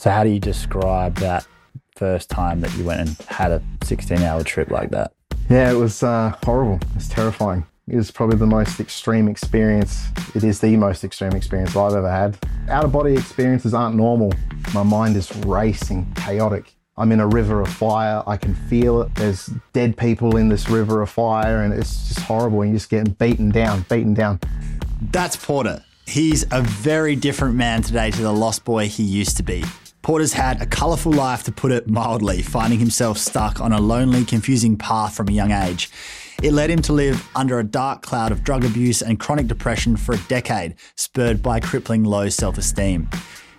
So, how do you describe that first time that you went and had a 16 hour trip like that? Yeah, it was uh, horrible. It was terrifying. It was probably the most extreme experience. It is the most extreme experience I've ever had. Out of body experiences aren't normal. My mind is racing, chaotic. I'm in a river of fire. I can feel it. There's dead people in this river of fire, and it's just horrible. And you're just getting beaten down, beaten down. That's Porter. He's a very different man today to the lost boy he used to be. Porter's had a colourful life, to put it mildly, finding himself stuck on a lonely, confusing path from a young age. It led him to live under a dark cloud of drug abuse and chronic depression for a decade, spurred by crippling low self esteem.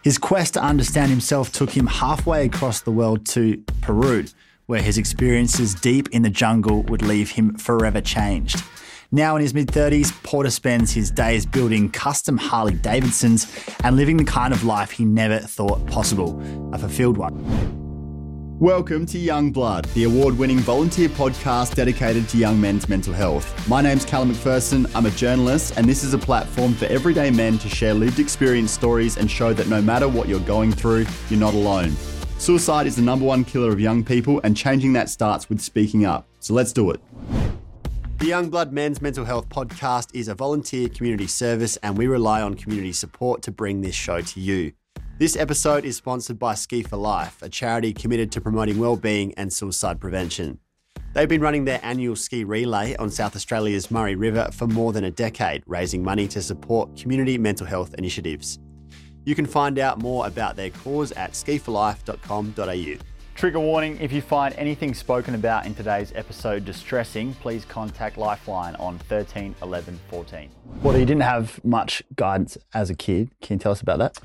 His quest to understand himself took him halfway across the world to Peru, where his experiences deep in the jungle would leave him forever changed. Now in his mid 30s, Porter spends his days building custom Harley Davidsons and living the kind of life he never thought possible a fulfilled one. Welcome to Young Blood, the award winning volunteer podcast dedicated to young men's mental health. My name's Callum McPherson, I'm a journalist, and this is a platform for everyday men to share lived experience stories and show that no matter what you're going through, you're not alone. Suicide is the number one killer of young people, and changing that starts with speaking up. So let's do it. The Young Blood Men's Mental Health Podcast is a volunteer community service, and we rely on community support to bring this show to you. This episode is sponsored by Ski for Life, a charity committed to promoting well-being and suicide prevention. They've been running their annual ski relay on South Australia's Murray River for more than a decade, raising money to support community mental health initiatives. You can find out more about their cause at skiforlife.com.au. Trigger warning if you find anything spoken about in today's episode distressing, please contact Lifeline on 13 11 14. Well, you didn't have much guidance as a kid. Can you tell us about that?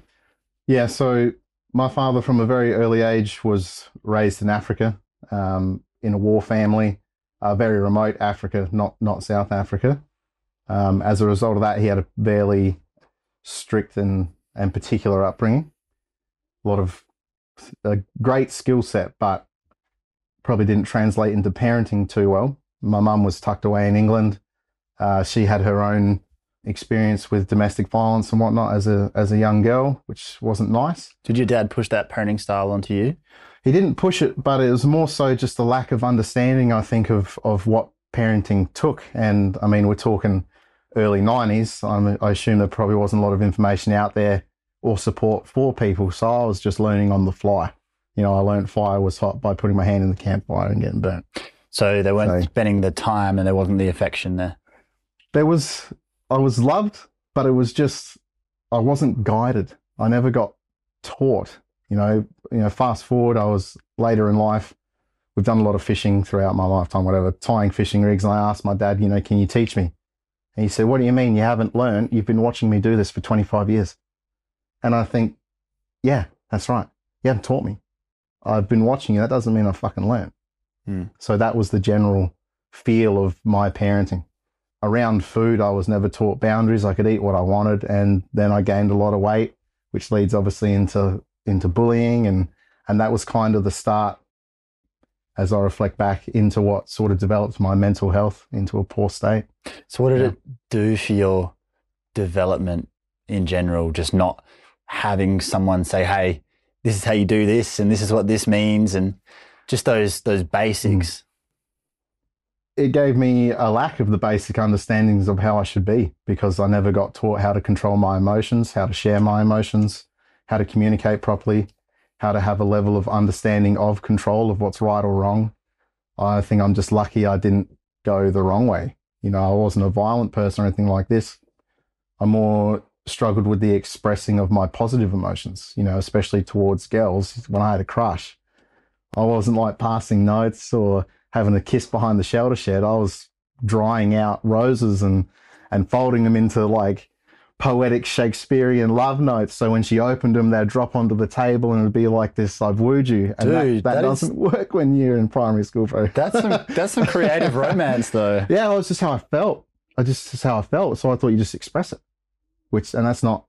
Yeah, so my father from a very early age was raised in Africa um, in a war family, uh, very remote Africa, not, not South Africa. Um, as a result of that, he had a fairly strict and, and particular upbringing. A lot of a great skill set, but probably didn't translate into parenting too well. My mum was tucked away in England. Uh, she had her own experience with domestic violence and whatnot as a as a young girl, which wasn't nice. Did your dad push that parenting style onto you? He didn't push it, but it was more so just a lack of understanding, I think, of of what parenting took. And I mean, we're talking early '90s. I'm, I assume there probably wasn't a lot of information out there or support for people, so I was just learning on the fly. You know, I learned fire was hot by putting my hand in the campfire and getting burnt. So they weren't so, spending the time, and there wasn't the affection there. There was I was loved, but it was just I wasn't guided. I never got taught. You know, you know. Fast forward, I was later in life. We've done a lot of fishing throughout my lifetime, whatever, tying fishing rigs. And I asked my dad, you know, can you teach me? And he said, what do you mean you haven't learned? You've been watching me do this for 25 years. And I think, yeah, that's right. You haven't taught me. I've been watching you. That doesn't mean I fucking learned. Mm. So that was the general feel of my parenting around food, I was never taught boundaries. I could eat what I wanted, and then I gained a lot of weight, which leads obviously into into bullying, and and that was kind of the start. As I reflect back into what sort of developed my mental health into a poor state. So, what did yeah. it do for your development in general? Just not having someone say, "Hey, this is how you do this, and this is what this means," and just those those basics. Mm it gave me a lack of the basic understandings of how I should be because I never got taught how to control my emotions, how to share my emotions, how to communicate properly, how to have a level of understanding of control of what's right or wrong. I think I'm just lucky I didn't go the wrong way. You know, I wasn't a violent person or anything like this. I'm more struggled with the expressing of my positive emotions, you know, especially towards girls when I had a crush. I wasn't like passing notes or having a kiss behind the shelter shed. I was drying out roses and and folding them into like poetic Shakespearean love notes. So when she opened them, they'd drop onto the table and it'd be like this, I've wooed you. And Dude, that, that, that doesn't is, work when you're in primary school, bro. That's some, that's some creative romance though. Yeah, it was just how I felt. I just, just how I felt. So I thought you just express it, which, and that's not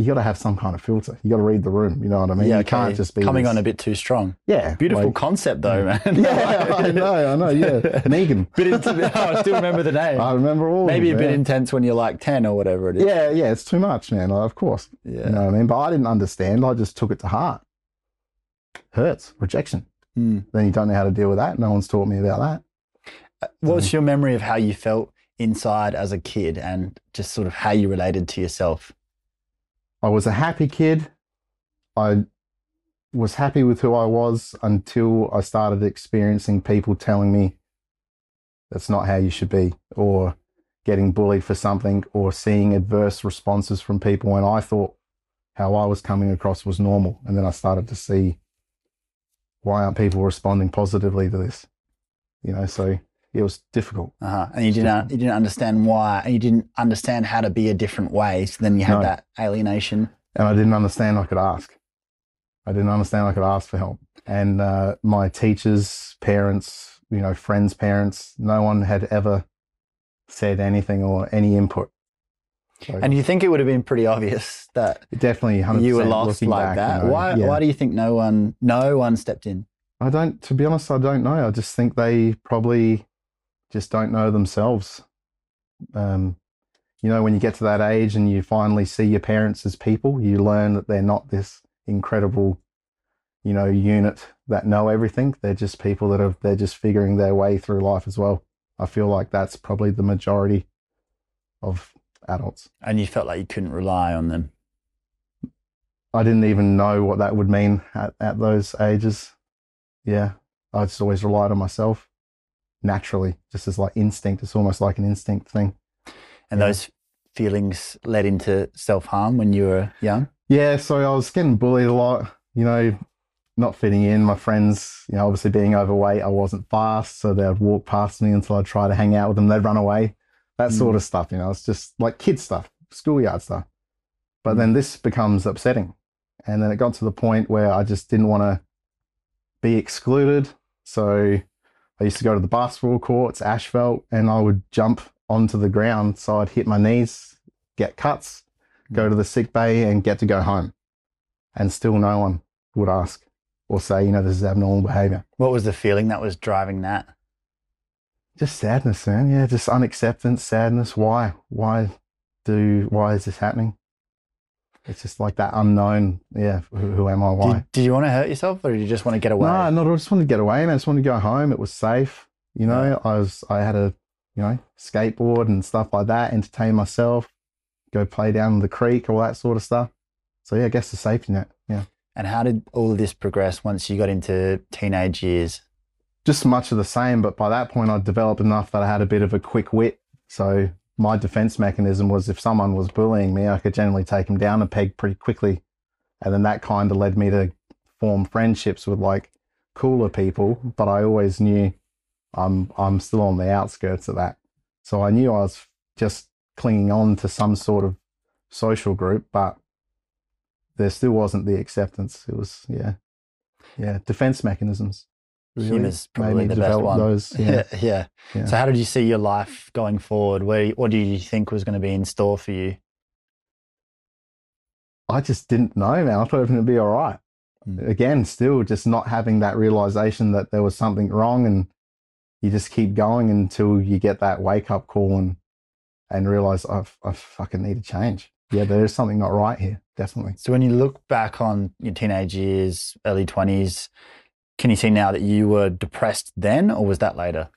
you got to have some kind of filter. You got to read the room. You know what I mean? Yeah, you okay. can't just be coming this... on a bit too strong. Yeah, beautiful like, concept though, man. yeah, I know, I know. Yeah, Megan. bit into, oh, I still remember the name. I remember all. Maybe a bit intense when you're like ten or whatever it is. Yeah, yeah, it's too much, man. Of course. Yeah. You know what I mean? But I didn't understand. I just took it to heart. hurts, rejection. Mm. Then you don't know how to deal with that. No one's taught me about that. What's your memory of how you felt inside as a kid and just sort of how you related to yourself? I was a happy kid. I was happy with who I was until I started experiencing people telling me that's not how you should be, or getting bullied for something, or seeing adverse responses from people when I thought how I was coming across was normal. And then I started to see why aren't people responding positively to this? You know, so it was difficult. Uh-huh. And you didn't you didn't understand why, and you didn't understand how to be a different way. So then you had No. that alienation. and I didn't understand I could ask. I didn't understand I could ask for help. And uh, my teachers, parents, you know, friends' parents, no one had ever said anything or any input. So And you think it would have been pretty obvious that definitely 100% you were lost like back, that. you know, why? yeah. Why do you think no one, no one stepped in? I don't, to be honest, I don't know. I just think they probably just don't know themselves. Um, you know, when you get to that age and you finally see your parents as people, you learn that they're not this incredible, you know, unit that know everything. They're just people that are, they're just figuring their way through life as well. I feel like that's probably the majority of adults. And you felt like you couldn't rely on them. I didn't even know what that would mean at, at those ages. Yeah. I just always relied on myself naturally, just as like instinct. It's almost like an instinct thing. And Yeah. those feelings led into self harm when you were young. Yeah. So I was getting bullied a lot, you know, not fitting in. My friends, you know, obviously being overweight, I wasn't fast. So they'd walk past me until I'd try to hang out with them. They'd run away. That sort hmm. of stuff, you know, it's just like kid stuff, schoolyard stuff. But hmm. then this becomes upsetting. And then it got to the point where I just didn't want to be excluded. So I used to go to the basketball courts, asphalt, and I would jump onto the ground. So I'd hit my knees, get cuts, go to the sick bay, and get to go home. And still no one would ask or say, you know, this is abnormal behavior. What was the feeling that was driving that? Just sadness, man. Yeah, just unacceptance, sadness. Why? Why do? Why is this happening? It's just like that unknown. Yeah, who, who am I? Why? Did, did you want to hurt yourself or did you just want to get away? No, not. I just wanted to get away, man. I just wanted to go home. It was safe. You know, I was. I had a, you know, skateboard and stuff like that. Entertain myself. Go play down the creek, all that sort of stuff. So yeah, I guess the safety net. Yeah. And how did all of this progress once you got into teenage years? just much of the same, but by that point I'd developed enough that I had a bit of a quick wit. So my defense mechanism was if someone was bullying me, I could generally take them down a peg pretty quickly. And then that kind of led me to form friendships with like cooler people, but I always knew I'm I'm still on the outskirts of that. So I knew I was just clinging on to some sort of social group, but there still wasn't the acceptance. It was yeah. Yeah, defense mechanisms. Really Humour's made probably the best one. Those, yeah. yeah. Yeah. So how did you see your life going forward? Where what do you think was going to be in store for you? I just didn't know, man. I thought everything would be all right. Mm. Again, still just not having that realization that there was something wrong, and you just keep going until you get that wake up call and and realize I I fucking need to change. Yeah, there is something not right here. Definitely. So when you look back on your teenage years, early twenties, can you see now that you were depressed then, or was that later?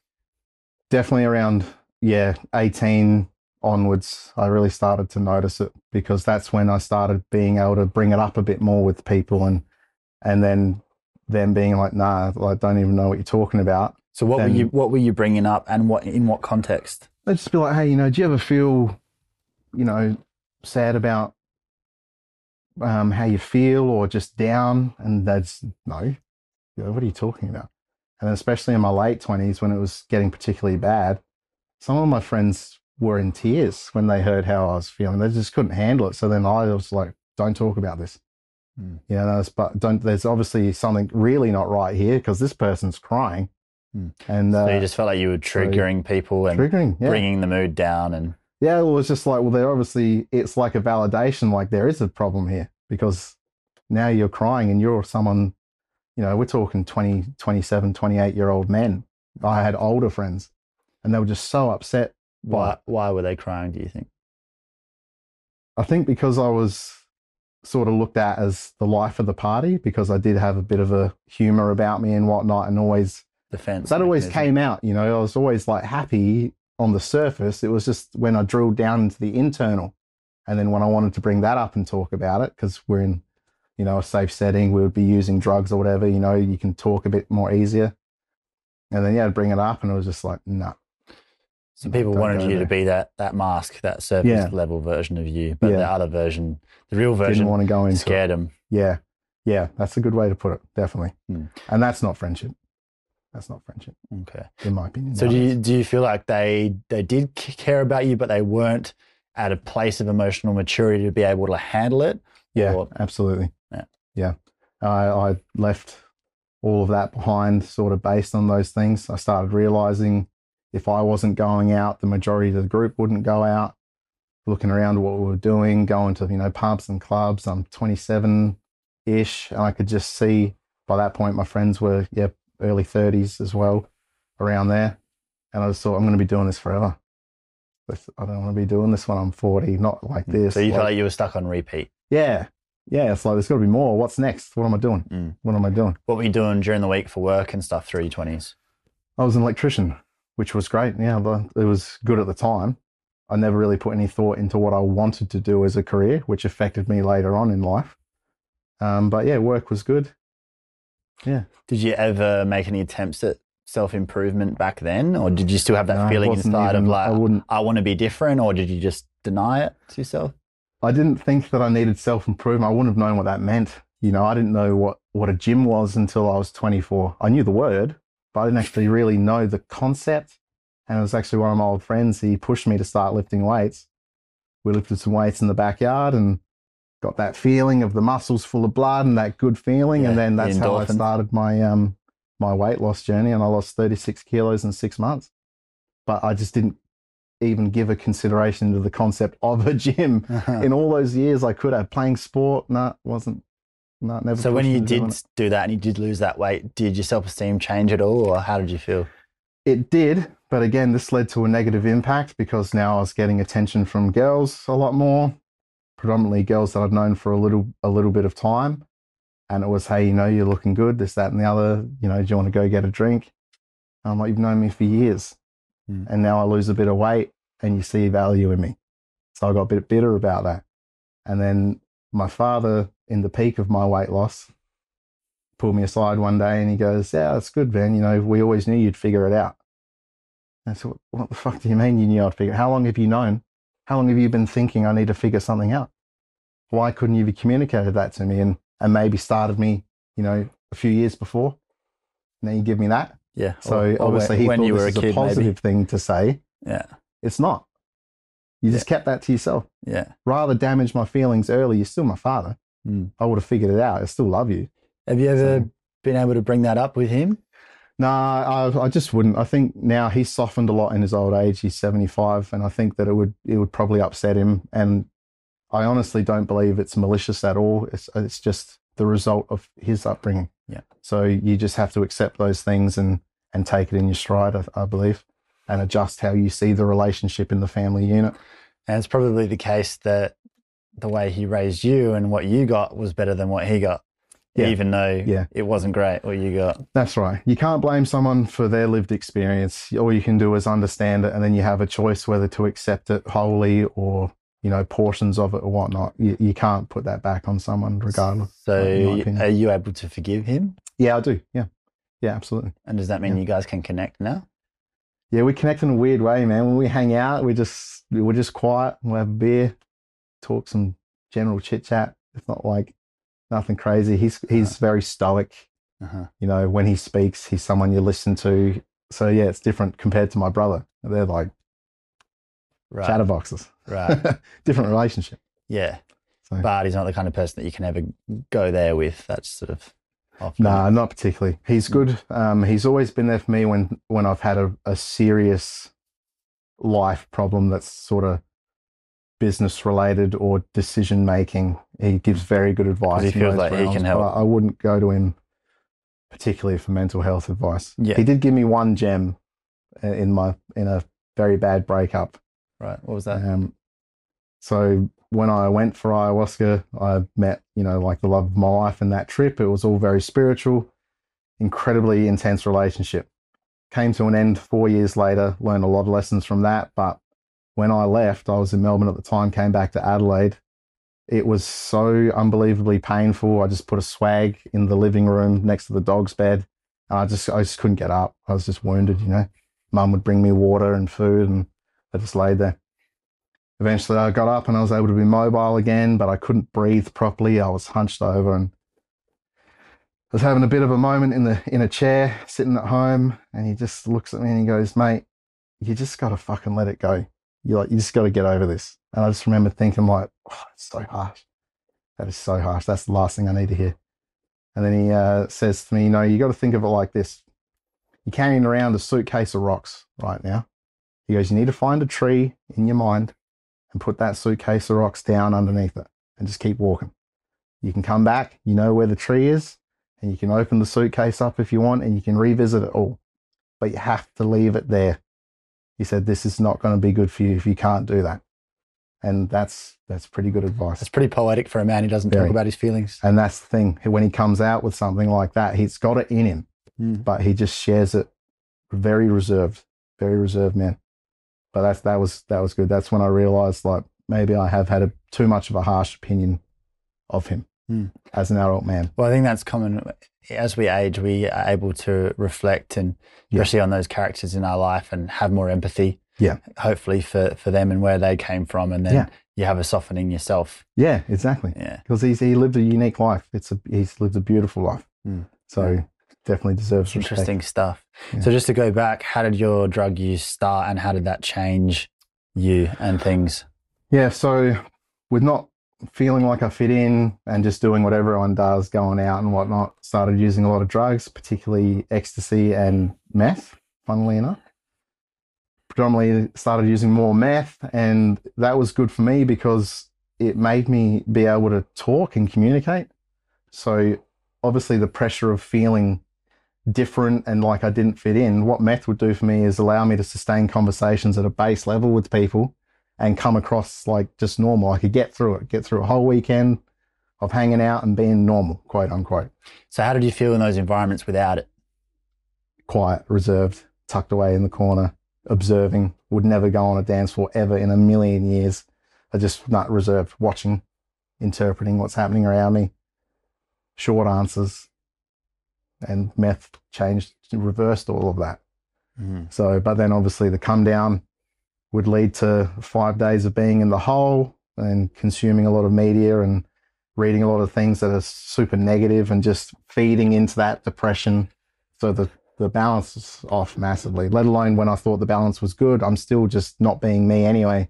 Definitely around yeah, eighteen onwards, I really started to notice it because that's when I started being able to bring it up a bit more with people and and then them being like, nah, I don't even know what you're talking about. So what were you what were you bringing up, and what in what context? they'd just be like, hey, you know, do you ever feel, you know, sad about um, how you feel or just down? And that's no. What are you talking about? And especially in my late 20s when it was getting particularly bad, some of my friends were in tears when they heard how I was feeling. They just couldn't handle it. So then I was like, don't talk about this. Hmm. You know, but don't, there's obviously something really not right here because this person's crying. Hmm. And uh, so you just felt like you were triggering people and triggering. Yeah. bringing the mood down, and Yeah, well, was just like, well, they're obviously, it's like a validation, like there is a problem here because now you're crying and you're someone, you know, we're talking 20, 27, 28 year old men. I had older friends and they were just so upset. why why were they crying? Do you think? I think because I was, sort of looked at as the life of the party because I did have a bit of a humor about me and whatnot, and always Defense. that always came out. You know, I was always like happy on the surface. It was just when I drilled down into the internal, and then when I wanted to bring that up and talk about it because we're in, you know, a safe setting, we would be using drugs or whatever. You know, you can talk a bit more easier. And then yeah, I'd bring it up, and it was just like, no. So people wanted you to be that that mask, that surface Yeah. level version of you, but the other version, the real version, Didn't want to go into it. scared them. Yeah. Yeah. That's a good way to put it. Definitely. Hmm. And that's not friendship. That's not friendship, Okay. in my opinion. So do you do you feel like they they did care about you, but they weren't at a place of emotional maturity to be able to handle it? Yeah, or- absolutely. Yeah. I, I left all of that behind sort of based on those things. I started realizing if I wasn't going out, the majority of the group wouldn't go out. Looking around what we were doing, going to, you know, pubs and clubs. I'm 27 ish. And I could just see by that point my friends were, yeah, early 30s as well, around there. And I just thought, I'm going to be doing this forever. I don't want to be doing this when I'm 40, not like mm. this. So you like- felt like you were stuck on repeat. yeah. Yeah. It's like, there's got to be more. What's next? What am I doing? Mm. What am I doing? What were you doing during the week for work and stuff through your twenties? I was an electrician, which was great. Yeah. but It was good at the time. I never really put any thought into what I wanted to do as a career, which affected me later on in life. Um, but yeah, work was good. Yeah. Did you ever make any attempts at self improvement back then, or did you still have that No, feeling inside even- of like I wouldn't, I want to be different, or did you just deny it to yourself? I didn't think that I needed self improvement. I wouldn't have known what that meant. You know, I didn't know what, what a gym was until I was 24. I knew the word, but I didn't actually really know the concept. And it was actually one of my old friends. He pushed me to start lifting weights. We lifted some weights in the backyard and got that feeling of the muscles full of blood and that good feeling. Yeah, and then the that's how I started my um my weight loss journey. And I lost 36 kilos in six months. But I just didn't even give a consideration to the concept of a gym in all those years I could have playing sport. No, wasn't. No, never. so when you did do that and you did lose that weight, did your self esteem change at all, or how did you feel? it, it did, but again, this led to a negative impact because now I was getting attention from girls a lot more, predominantly girls that I'd known for a little a little bit of time, and it was, hey, you know, you're looking good, this, that, and the other. You know, do you want to go get a drink? I'm like, you've known me for years, Hmm. and now I lose a bit of weight, and you see value in me. So I got a bit bitter about that, and then my father, in the peak of my weight loss, pulled me aside one day and he goes, Yeah, that's good, Van. You know, we always knew you'd figure it out. And I said, What the fuck do you mean you knew I'd figure it How long have you known? How long have you been thinking I need to figure something out? Why couldn't you have communicated that to me and, and maybe started me, you know, a few years before? And then you give me that. Yeah. So or- or obviously he when thought you this were a is a kid, positive thing to say. Yeah. It's not. You just kept that to yourself. Yeah. Rather damage my feelings early. You're still my father. Mm. I would have figured it out. I still love you. Have you ever So- been able to bring that up with him? No, I, I just wouldn't. I think now he's softened a lot in his old age. He's seventy five, and I think that it would it would probably upset him. And I honestly don't believe it's malicious at all. It's it's just the result of his upbringing. Yeah. So you just have to accept those things and and take it in your stride. I, I believe, and adjust how you see the relationship in the family unit. And it's probably the case that the way he raised you and what you got was better than what he got. Yeah. Even though Yeah. it wasn't great what you got. That's right. You can't blame someone for their lived experience. All you can do is understand it, and then you have a choice whether to accept it wholly or you know portions of it or whatnot. You, you can't put that back on someone, regardless. So in my y- opinion. are you able to forgive him? Yeah, I do. Yeah, yeah, absolutely. And does that mean Yeah. you guys can connect now? Yeah, we connect in a weird way, man. When we hang out, we just we're just quiet. We'll have a beer, talk some general chit chat. It's not like nothing crazy. He's he's very stoic. Uh-huh. You know, when he speaks, he's someone you listen to. So yeah, it's different compared to my brother. They're like Right. chatterboxes. Right. different relationship. yeah. So- But he's not the kind of person that you can ever go there with. That's sort of No, not particularly. He's good. Um, he's always been there for me when when I've had a, a serious life problem that's sort of business related or decision making. He gives very good advice. he feels like he can help. I, I wouldn't go to him particularly for mental health advice. Yeah. He did give me one gem uh, in my in a very bad breakup. Right. What was that? Um, so when I went for ayahuasca, I met, you know, like the love of my life in that trip. It was all very spiritual, incredibly intense relationship. Came to an end four years later, learned a lot of lessons from that. But when I left, I was in Melbourne at the time, came back to Adelaide. It was so unbelievably painful. I just put a swag in the living room next to the dog's bed. And I just, I just couldn't get up. I was just wounded, you know. Mum would bring me water and food and I just laid there. Eventually I got up and I was able to be mobile again, but I couldn't breathe properly. I was hunched over and I was having a bit of a moment in the in a chair, sitting at home, and he just looks at me and he goes, Mate, you just gotta fucking let it go. You like you just gotta get over this. And I just remember thinking like, oh, it's so harsh. That is so harsh. That's the last thing I need to hear. And then he uh, says to me, know, you got to think of it like this. You're carrying around a suitcase of rocks right now. He goes, you need to find a tree in your mind and put that suitcase of rocks down underneath it and just keep walking. You can come back, you know where the tree is, and you can open the suitcase up if you want and you can revisit it all. But you have to leave it there. He said, This is not going to be good for you if you can't do that. And that's that's pretty good advice. It's pretty poetic for a man who doesn't talk about his feelings. And that's the thing. When he comes out with something like that, he's got it in him, Mm. but he just shares it very reserved, very reserved man. But that's that was that was good. That's when I realized like maybe I have had a, too much of a harsh opinion of him Mm. as an adult man. Well, I think that's common. As we age, we are able to reflect and Yeah. especially on those characters in our life and have more empathy. Yeah. Hopefully for, for them and where they came from. And then Yeah. you have a softening yourself. Yeah, exactly. Yeah. Because he's he lived a unique life. It's a he's lived a beautiful life. Mm. So definitely deserves respect. Interesting stuff. Yeah. So just to go back, how did your drug use start and how did that change you and things? Yeah, so with not feeling like I fit in and just doing what everyone does, going out and whatnot, started using a lot of drugs, particularly ecstasy and meth, funnily enough. Predominantly started using more meth, and that was good for me because it made me be able to talk and communicate. So obviously the pressure of feeling different and like I didn't fit in, what meth would do for me is allow me to sustain conversations at a base level with people and come across like just normal. I could get through it, get through a whole weekend of hanging out and being normal, quote unquote. So how did you feel in those environments without it? Quiet, reserved, tucked away in the corner, observing, would never go on a dance floor ever in a million years. I just not reserved, watching, interpreting what's happening around me. Short answers. And meth changed, reversed all of that. Mm-hmm. So, but then obviously the come down would lead to five days of being in the hole and consuming a lot of media and reading a lot of things that are super negative and just feeding into that depression. So the, the balance is off massively, let alone when I thought the balance was good. I'm still just not being me anyway.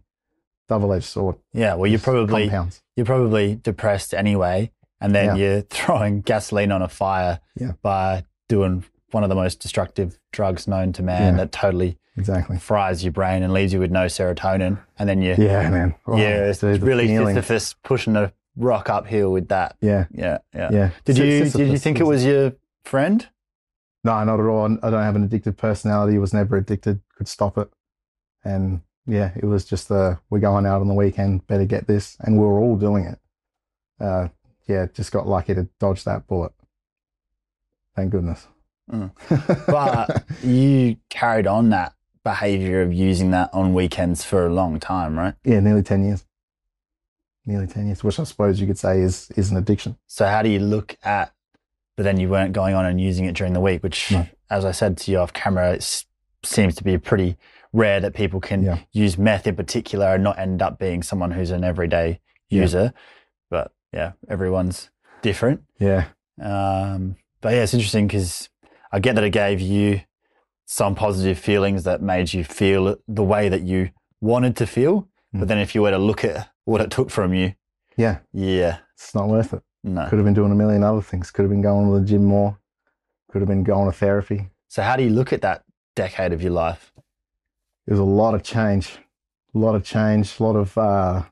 Double edged sword. Yeah. Well, you're probably compounds. you're probably depressed anyway, and then Yeah. you're throwing gasoline on a fire Yeah. by doing one of the most destructive drugs known to man Yeah. that totally Exactly. fries your brain and leaves you with no serotonin, and then you Yeah, man. Oh, yeah, it's dude, the really feeling. Sisyphus pushing a rock uphill with that. Yeah, Yeah, yeah. yeah. Did you Sisyphus did you think it was your friend? No, not at all. I don't have an addictive personality. Was never addicted. Could stop it. And yeah, it was just uh, we're going out on the weekend. Better get this, and we were all doing it. Uh, yeah, just got lucky to dodge that bullet. Thank goodness. Mm. But you carried on that behavior of using that on weekends for a long time, right? yeah, nearly ten years. Nearly ten years, which I suppose you could say is is an addiction. So how do you look at? But then you weren't going on and using it during the week, which, No. as I said to you off camera, it seems to be pretty rare that people can Yeah. use meth in particular and not end up being someone who's an everyday user. But yeah, everyone's different. Yeah, Um, but yeah, it's interesting because I get that it gave you some positive feelings that made you feel the way that you wanted to feel. But Mm. then if you were to look at what it took from you, yeah. yeah, It's not worth it. no. Could have been doing a million other things. Could have been going to the gym more. Could have been going to therapy. So how do you look at that decade of your life? It was a lot of change, a lot of change, a lot of. Uh,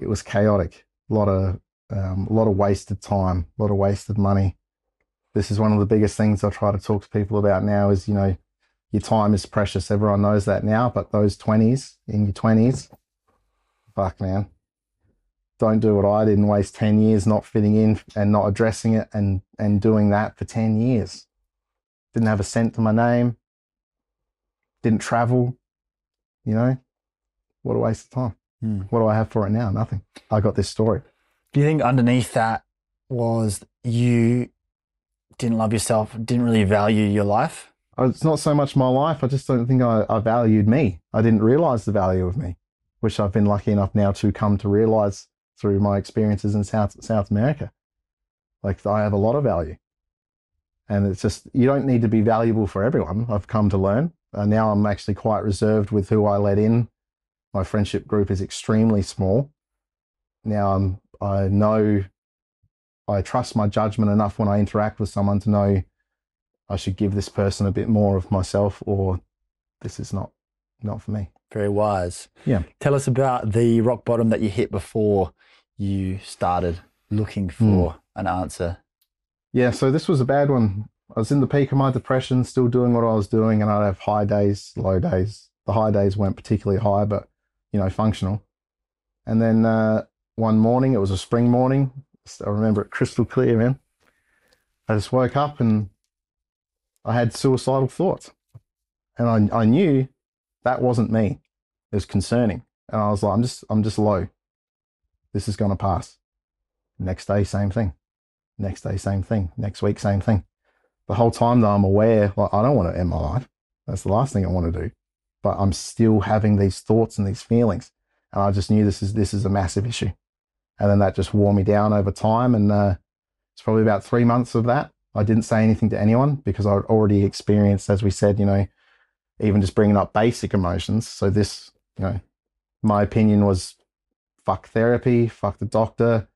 it was chaotic. A lot of, um, a lot of wasted time, a lot of wasted money. This is one of the biggest things I try to talk to people about now. Is you know, your time is precious. Everyone knows that now, but those twenties in your twenties, fuck man, don't do what I did and waste 10 years not fitting in and not addressing it and, and doing that for 10 years. Didn't have a cent to my name, didn't travel, you know, what a waste of time. Hmm. What do I have for it now? Nothing. I got this story. Do you think underneath that was you didn't love yourself, didn't really value your life? It's not so much my life. I just don't think I, I valued me. I didn't realize the value of me, which I've been lucky enough now to come to realize through my experiences in South South America. Like I have a lot of value, and it's just you don't need to be valuable for everyone. I've come to learn. Uh, now I'm actually quite reserved with who I let in. My friendship group is extremely small. Now I'm I know I trust my judgment enough when I interact with someone to know I should give this person a bit more of myself, or this is not not for me. Very wise. Yeah. Tell us about the rock bottom that you hit before you started looking for hmm. an answer. Yeah, so this was a bad one. I was in the peak of my depression, still doing what I was doing, and I'd have high days, low days. The high days weren't particularly high, but you know, functional. And then uh, one morning, it was a spring morning. I remember it crystal clear, man. I just woke up and I had suicidal thoughts, and I I knew that wasn't me. It was concerning, and I was like, I'm just I'm just low. This is gonna pass. Next day, same thing. Next day, same thing. Next week, same thing. The whole time though, I'm aware, like I don't want to end my life. That's the last thing I want to do. But I'm still having these thoughts and these feelings, and I just knew this is this is a massive issue. And then that just wore me down over time, and uh, it's probably about three months of that. I didn't say anything to anyone because I'd already experienced, as we said, you know, even just bringing up basic emotions. So this, you know, my opinion was, fuck therapy, fuck the doctor,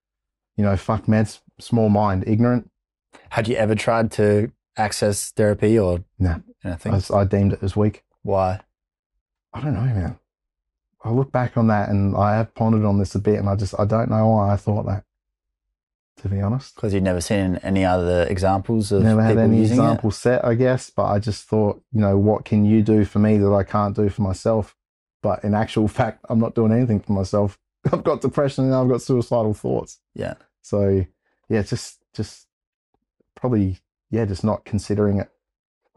you know, fuck meds, small mind, ignorant. Had you ever tried to access therapy or No. anything? I, I deemed it as weak. Why? I don't know, man. I look back on that and I have pondered on this a bit and I just, I don't know why I thought that, to be honest. Because you'd never seen any other examples of Never had any using examples set, I guess, but I just thought, you know, what can you do for me that I can't do for myself? But in actual fact, I'm not doing anything for myself. I've got depression and I've got suicidal thoughts. Yeah. So yeah, just just probably yeah, just not considering it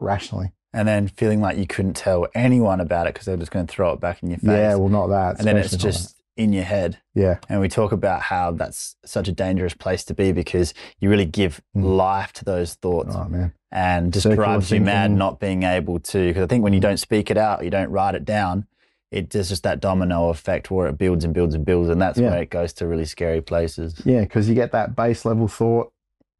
rationally. And then feeling like you couldn't tell anyone about it because they're just going to throw it back in your face. Yeah, well, not that. and then it's just in your head. yeah, And we talk about how that's such a dangerous place to be because you really give Mm. life to those thoughts oh man, and just Circular drives you mad not being able to. Because I think when you don't speak it out, you don't write it down, it does just that domino effect where it builds and builds and builds. And that's Yeah. where it goes to really scary places. yeah, because you get that base level thought,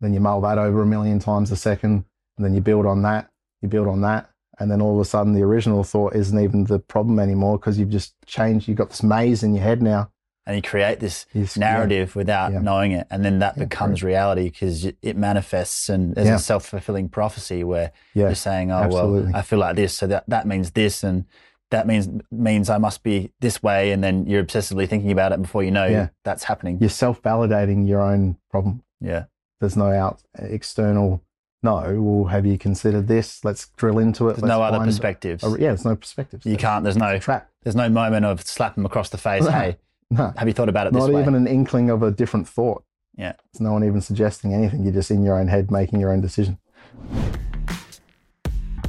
then you mull that over a million times a second, and then you build on that, you build on that, and then all of a sudden the original thought isn't even the problem anymore because you've just changed. You've got this maze in your head now. And you create this You just- yeah. narrative without Yeah. knowing it. And then that Yeah, becomes reality because it manifests and there's Yeah. a self fulfilling prophecy where you're saying, oh, absolutely. well, I feel like this. So that, that means this. And that means means I must be this way. And then you're obsessively thinking about it before you know that's happening. you're self validating your own problem. Yeah. there's no out external no well have you considered this let's drill into it There's let's no other find perspectives. yeah there's no perspectives You can't, there's no, trap there's no moment of slap them across the face. No. hey, no have you thought about it this not way? even an inkling of a different thought Yeah. there's no one even suggesting anything you're just in your own head making your own decision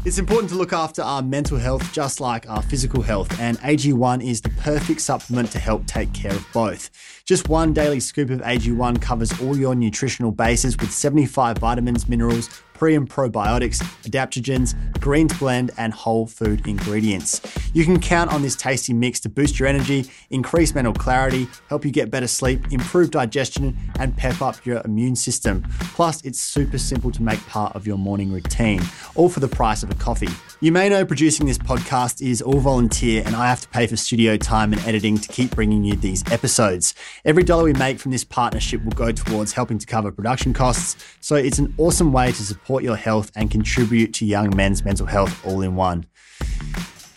It's important to look after our mental health just like our physical health, and AG1 is the perfect supplement to help take care of both. Just one daily scoop of AG1 covers all your nutritional bases with 75 vitamins, minerals, pre and probiotics, adaptogens, greens blend, and whole food ingredients. You can count on this tasty mix to boost your energy, increase mental clarity, help you get better sleep, improve digestion, and pep up your immune system. Plus, it's super simple to make part of your morning routine, all for the price of a coffee. You may know producing this podcast is all volunteer, and I have to pay for studio time and editing to keep bringing you these episodes. Every dollar we make from this partnership will go towards helping to cover production costs, so it's an awesome way to support your health and contribute to young men's mental health all in one.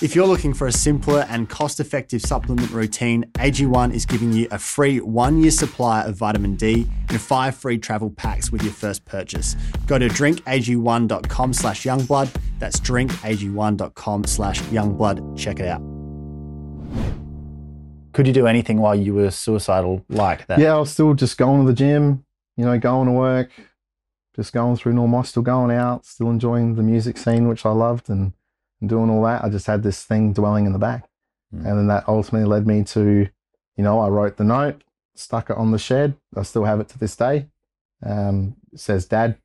If you're looking for a simpler and cost effective supplement routine, AG1 is giving you a free one year supply of vitamin D and five free travel packs with your first purchase. Go to drinkag1.com slash youngblood. That's drinkag1.com slash youngblood. Check it out. Could you do anything while you were suicidal like that? Yeah, I was still just going to the gym, you know, going to work, just going through normal, still going out, still enjoying the music scene, which I loved, and, and doing all that. I just had this thing dwelling in the back. Mm. And then that ultimately led me to, you know, I wrote the note, stuck it on the shed. I still have it to this day. Um, it says, Dad,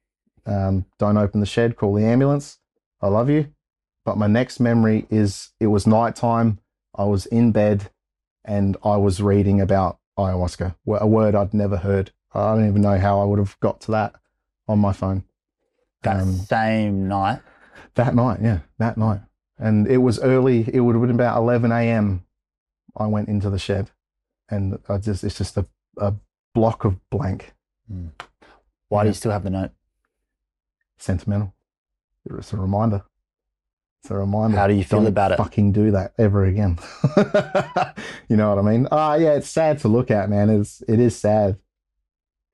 um, don't open the shed, call the ambulance. I love you. But my next memory is it was nighttime. I was in bed and I was reading about ayahuasca, a word I'd never heard. I don't even know how I would have got to that on my phone. That Um, same night. that night, yeah, that night. And it was early, it would have been about 11 a.m. I went into the shed and I just, it's just a, a block of blank, Why do you still have the note? sentimental. It's a reminder. It's a reminder. How do you feel Don't about it? Fucking do that ever again. you know what I mean? Ah, yeah, it's sad to look at, man. It's it is sad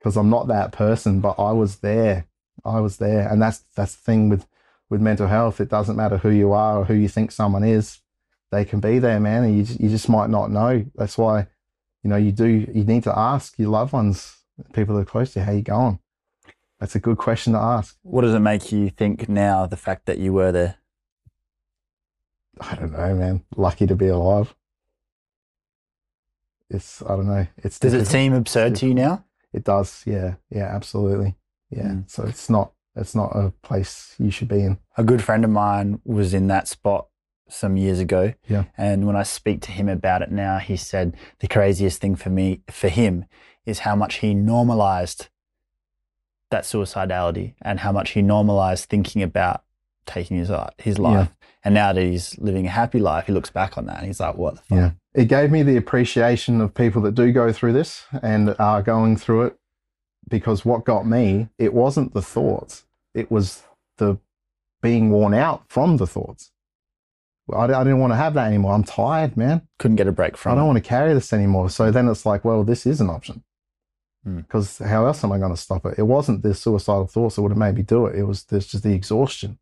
because I'm not that person, but I was there. I was there, and that's that's the thing with with mental health. It doesn't matter who you are or who you think someone is. They can be there, man, and you just, you just might not know. That's why, you know, you do you need to ask your loved ones, people that are close to you, how you going. That's a good question to ask. What does it make you think now, the fact that you were there? I don't know, man. Lucky to be alive. It's I don't know. It's Does it seem absurd to you now? It does. Yeah. Yeah. Absolutely. Yeah. Mm. So it's not. It's not a place you should be in. A good friend of mine was in that spot some years ago. Yeah. And when I speak to him about it now, he said the craziest thing for me, for him, is how much he normalized that suicidality and how much he normalized thinking about taking his, uh, his life. And now that he's living a happy life, he looks back on that and he's like, what the fuck? Yeah. It gave me the appreciation of people that do go through this and are going through it, because what got me, it wasn't the thoughts. It was the being worn out from the thoughts. I, I didn't want to have that anymore. I'm tired, man. Couldn't get a break from I don't it. want to carry this anymore. So then it's like, well, this is an option. Hmm. Because how else am I going to stop it? It wasn't the suicidal thoughts that would have made me do it. It was there's just the exhaustion.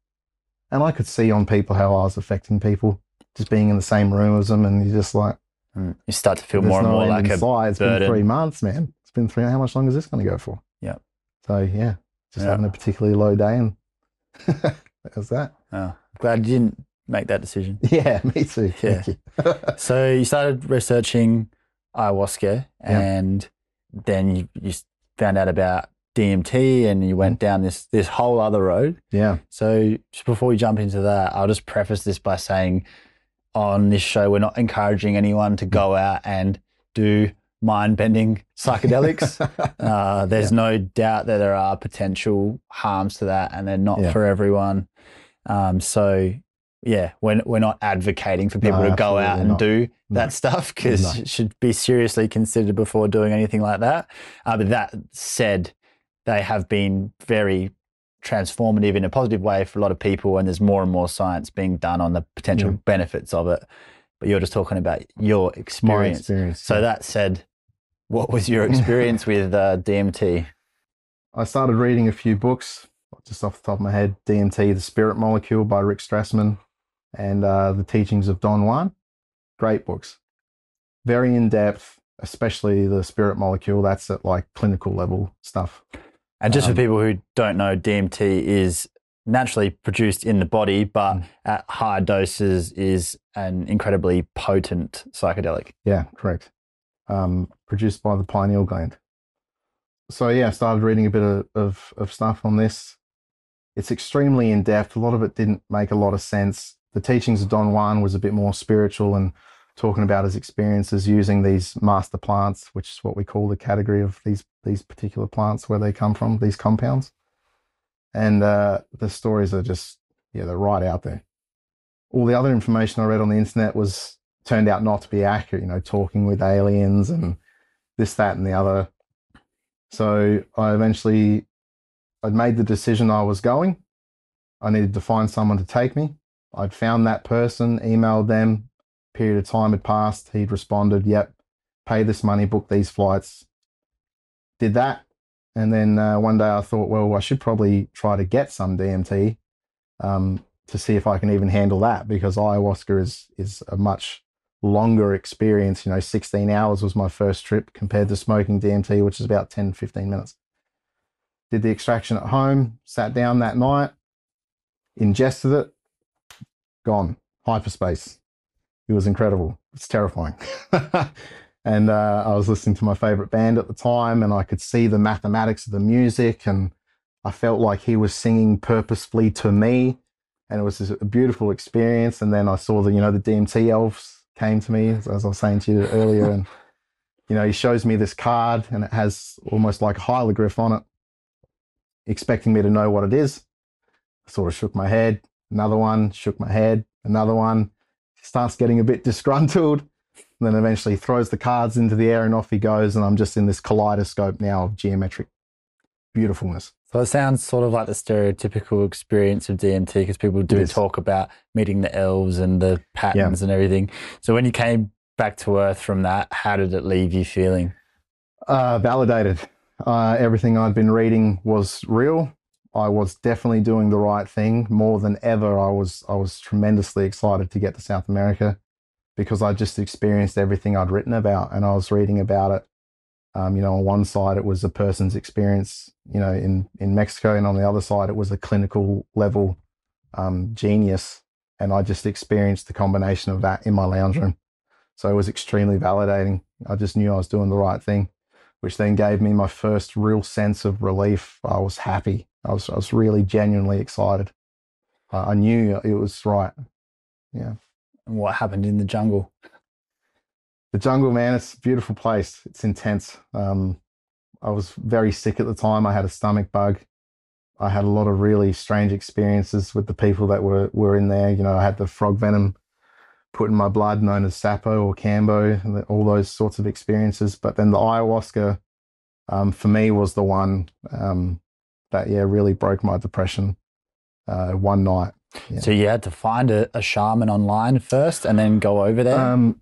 And I could see on people how I was affecting people, just being in the same room as them. And you're just like, Mm. You start to feel more and no more like a sight. It's been three months, man. It's been three. How much longer is this going to go for? Yeah. So yeah, just Yeah. having a particularly low day. And that was that. Oh, glad you didn't make that decision. Yeah, me too. Yeah. Thank you. So you started researching ayahuasca, Yeah. and then you, you found out about DMT, and you went down this this whole other road. yeah. So just before we jump into that, I'll just preface this by saying, on this show, we're not encouraging anyone to go out and do mind bending psychedelics. Uh, there's no doubt that there are potential harms to that, and they're not Yeah. for everyone. Um, so, yeah, we're, we're not advocating for people No, to go out and not. do No. that stuff because No. it should be seriously considered before doing anything like that. Uh, but that said, they have been very transformative in a positive way for a lot of people, and there's more and more science being done on the potential Yeah. benefits of it. But you're just talking about your experience. experience. So yeah. that said, what was your experience with uh, DMT? I started reading a few books, just off the top of my head DMT, The Spirit Molecule by Rick Strassman, and uh, The Teachings of Don Juan. Great books. Very in depth, especially The Spirit Molecule. That's at like clinical level stuff. And just Um, for people who don't know, DMT is naturally produced in the body, but Mm. at high doses is an incredibly potent psychedelic. Yeah, correct. Um, produced by the pineal gland. So yeah, I started reading a bit of, of, of stuff on this. It's extremely in depth. A lot of it didn't make a lot of sense. The teachings of Don Juan was a bit more spiritual and talking about his experiences using these master plants, which is what we call the category of these these particular plants where they come from, these compounds. And uh, the stories are just yeah, they're right out there. All the other information I read on the internet was turned out not to be accurate, you know, talking with aliens and this, that, and the other. So I eventually I'd made the decision I was going. I needed to find someone to take me. I'd found that person, emailed them, period of time had passed. He'd responded, Yep, pay this money, book these flights. Did that. And then uh, one day I thought, well, I should probably try to get some DMT um, to see if I can even handle that because ayahuasca is is a much longer experience. You know, 16 hours was my first trip compared to smoking DMT, which is about 10, 15 minutes. Did the extraction at home, sat down that night, ingested it, gone, hyperspace. It was incredible. It's terrifying. and uh, I was listening to my favorite band at the time, and I could see the mathematics of the music, and I felt like he was singing purposefully to me, and it was a beautiful experience. And then I saw the, you know, the DMT elves came to me, as I was saying to you earlier, and you know, he shows me this card, and it has almost like a hieroglyph on it, expecting me to know what it is. I sort of shook my head. Another one, shook my head. Another one starts getting a bit disgruntled and then eventually throws the cards into the air and off he goes. And I'm just in this kaleidoscope now of geometric beautifulness. So it sounds sort of like the stereotypical experience of DMT because people do talk about meeting the elves and the patterns yeah. and everything. So when you came back to Earth from that, how did it leave you feeling? Uh, validated. Uh, everything I'd been reading was real. I was definitely doing the right thing more than ever. I was I was tremendously excited to get to South America because I just experienced everything I'd written about and I was reading about it. Um, you know, on one side it was a person's experience, you know, in in Mexico, and on the other side it was a clinical level um, genius, and I just experienced the combination of that in my lounge room. So it was extremely validating. I just knew I was doing the right thing, which then gave me my first real sense of relief. I was happy. I was I was really genuinely excited. I, I knew it was right. Yeah and what happened in the jungle? The jungle, man, it's a beautiful place. It's intense. Um, I was very sick at the time. I had a stomach bug. I had a lot of really strange experiences with the people that were, were in there. You know, I had the frog venom put in my blood, known as Sapo or Kambo, and all those sorts of experiences. But then the ayahuasca, um, for me, was the one um, that, yeah, really broke my depression uh, one night. Yeah. So you had to find a, a, shaman online first and then go over there? Um,